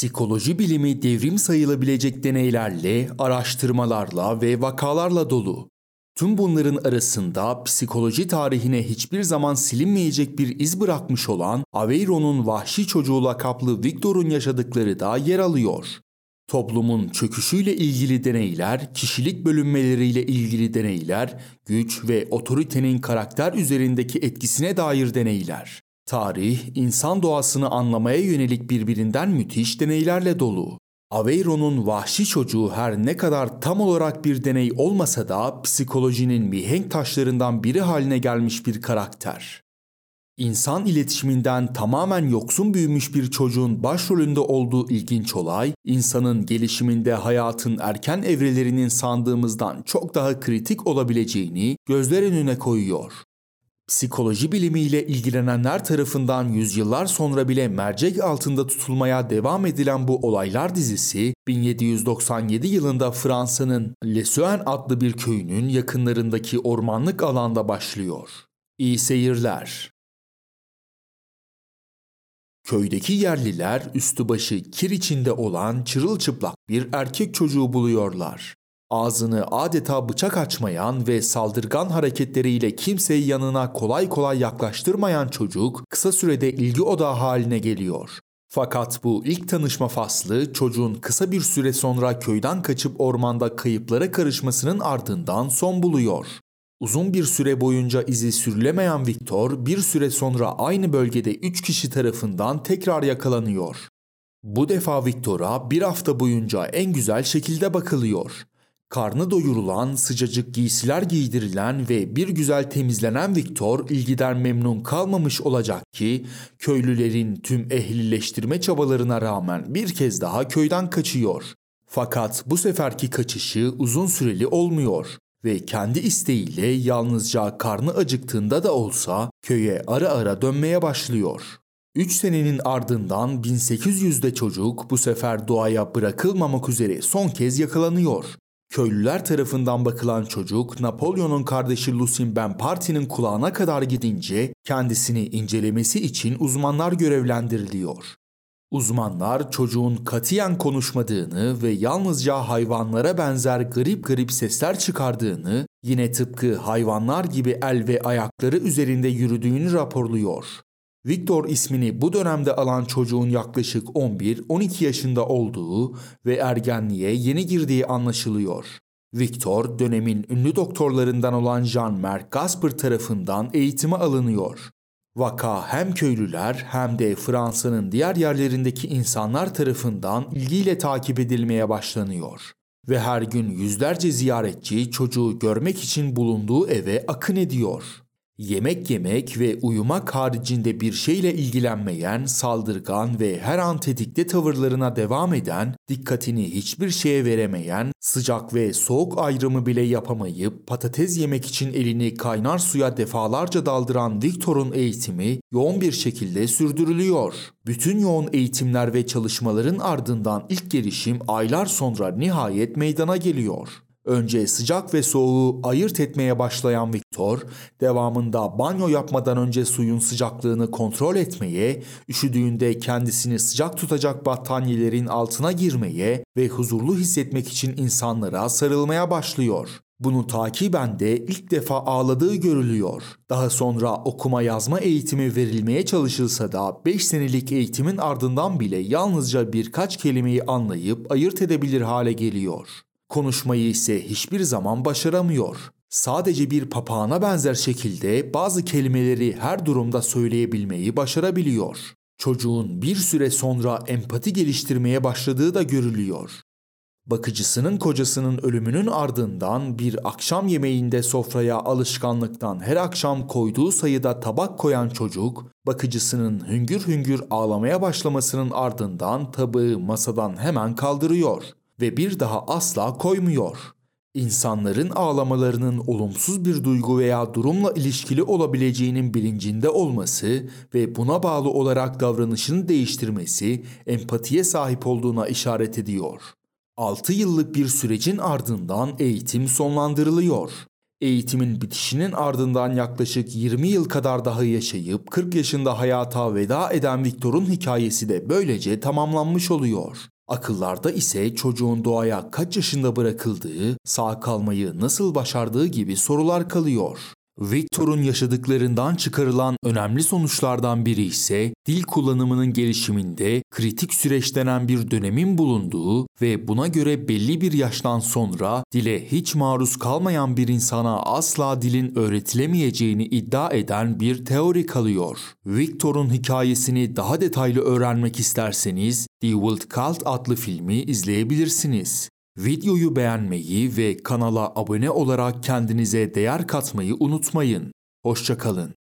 Psikoloji bilimi devrim sayılabilecek deneylerle, araştırmalarla ve vakalarla dolu. Tüm bunların arasında psikoloji tarihine hiçbir zaman silinmeyecek bir iz bırakmış olan Aveyron'un vahşi çocuğu lakaplı Victor'un yaşadıkları da yer alıyor. Toplumun çöküşüyle ilgili deneyler, kişilik bölünmeleriyle ilgili deneyler, güç ve otoritenin karakter üzerindeki etkisine dair deneyler. Tarih, insan doğasını anlamaya yönelik birbirinden müthiş deneylerle dolu. Aveyron'un vahşi çocuğu her ne kadar tam olarak bir deney olmasa da psikolojinin mihenk taşlarından biri haline gelmiş bir karakter. İnsan iletişiminden tamamen yoksun büyümüş bir çocuğun başrolünde olduğu ilginç olay, insanın gelişiminde hayatın erken evrelerinin sandığımızdan çok daha kritik olabileceğini gözler önüne koyuyor. Psikoloji bilimiyle ilgilenenler tarafından yüzyıllar sonra bile mercek altında tutulmaya devam edilen bu olaylar dizisi 1797 yılında Fransa'nın Le Suin adlı bir köyünün yakınlarındaki ormanlık alanda başlıyor. İyi seyirler. Köydeki yerliler üstü başı kir içinde olan çırılçıplak bir erkek çocuğu buluyorlar. Ağzını adeta bıçak açmayan ve saldırgan hareketleriyle kimseyi yanına kolay kolay yaklaştırmayan çocuk kısa sürede ilgi odağı haline geliyor. Fakat bu ilk tanışma faslı çocuğun kısa bir süre sonra köyden kaçıp ormanda kayıplara karışmasının ardından son buluyor. Uzun bir süre boyunca izi sürülemeyen Victor bir süre sonra aynı bölgede 3 kişi tarafından tekrar yakalanıyor. Bu defa Victor'a bir hafta boyunca en güzel şekilde bakılıyor. Karnı doyurulan, sıcacık giysiler giydirilen ve bir güzel temizlenen Victor ilgiden memnun kalmamış olacak ki köylülerin tüm ehlileştirme çabalarına rağmen bir kez daha köyden kaçıyor. Fakat bu seferki kaçışı uzun süreli olmuyor ve kendi isteğiyle yalnızca karnı acıktığında da olsa köye ara ara dönmeye başlıyor. 3 senenin ardından 1800'de çocuk bu sefer doğaya bırakılmamak üzere son kez yakalanıyor. Köylüler tarafından bakılan çocuk Napolyon'un kardeşi Lucien Bonaparte'nin kulağına kadar gidince kendisini incelemesi için uzmanlar görevlendiriliyor. Uzmanlar çocuğun katiyen konuşmadığını ve yalnızca hayvanlara benzer garip garip sesler çıkardığını, yine tıpkı hayvanlar gibi el ve ayakları üzerinde yürüdüğünü raporluyor. Victor ismini bu dönemde alan çocuğun yaklaşık 11-12 yaşında olduğu ve ergenliğe yeni girdiği anlaşılıyor. Victor dönemin ünlü doktorlarından olan Jean-Marc Gasper tarafından eğitime alınıyor. Vaka hem köylüler hem de Fransa'nın diğer yerlerindeki insanlar tarafından ilgiyle takip edilmeye başlanıyor. Ve her gün yüzlerce ziyaretçi çocuğu görmek için bulunduğu eve akın ediyor. Yemek yemek ve uyumak haricinde bir şeyle ilgilenmeyen, saldırgan ve her an tetikte tavırlarına devam eden, dikkatini hiçbir şeye veremeyen, sıcak ve soğuk ayrımı bile yapamayıp patates yemek için elini kaynar suya defalarca daldıran Victor'un eğitimi yoğun bir şekilde sürdürülüyor. Bütün yoğun eğitimler ve çalışmaların ardından ilk gelişim aylar sonra nihayet meydana geliyor. Önce sıcak ve soğuğu ayırt etmeye başlayan Victor, devamında banyo yapmadan önce suyun sıcaklığını kontrol etmeye, üşüdüğünde kendisini sıcak tutacak battaniyelerin altına girmeye ve huzurlu hissetmek için insanlara sarılmaya başlıyor. Bunu takiben de ilk defa ağladığı görülüyor. Daha sonra okuma yazma eğitimi verilmeye çalışılsa da 5 senelik eğitimin ardından bile yalnızca birkaç kelimeyi anlayıp ayırt edebilir hale geliyor. Konuşmayı ise hiçbir zaman başaramıyor. Sadece bir papağana benzer şekilde bazı kelimeleri her durumda söyleyebilmeyi başarabiliyor. Çocuğun bir süre sonra empati geliştirmeye başladığı da görülüyor. Bakıcısının kocasının ölümünün ardından bir akşam yemeğinde sofraya alışkanlıktan her akşam koyduğu sayıda tabak koyan çocuk, bakıcısının hüngür hüngür ağlamaya başlamasının ardından tabağı masadan hemen kaldırıyor ve bir daha asla koymuyor. İnsanların ağlamalarının olumsuz bir duygu veya durumla ilişkili olabileceğinin bilincinde olması ve buna bağlı olarak davranışını değiştirmesi empatiye sahip olduğuna işaret ediyor. 6 yıllık bir sürecin ardından eğitim sonlandırılıyor. Eğitimin bitişinin ardından yaklaşık 20 yıl kadar daha yaşayıp 40 yaşında hayata veda eden Victor'un hikayesi de böylece tamamlanmış oluyor. Akıllarda ise çocuğun doğaya kaç yaşında bırakıldığı, sağ kalmayı nasıl başardığı gibi sorular kalıyor. Victor'un yaşadıklarından çıkarılan önemli sonuçlardan biri ise dil kullanımının gelişiminde kritik süreç denen bir dönemin bulunduğu ve buna göre belli bir yaştan sonra dile hiç maruz kalmayan bir insana asla dilin öğretilemeyeceğini iddia eden bir teori kalıyor. Victor'un hikayesini daha detaylı öğrenmek isterseniz The Wild Cult adlı filmi izleyebilirsiniz. Videoyu beğenmeyi ve kanala abone olarak kendinize değer katmayı unutmayın. Hoşçakalın.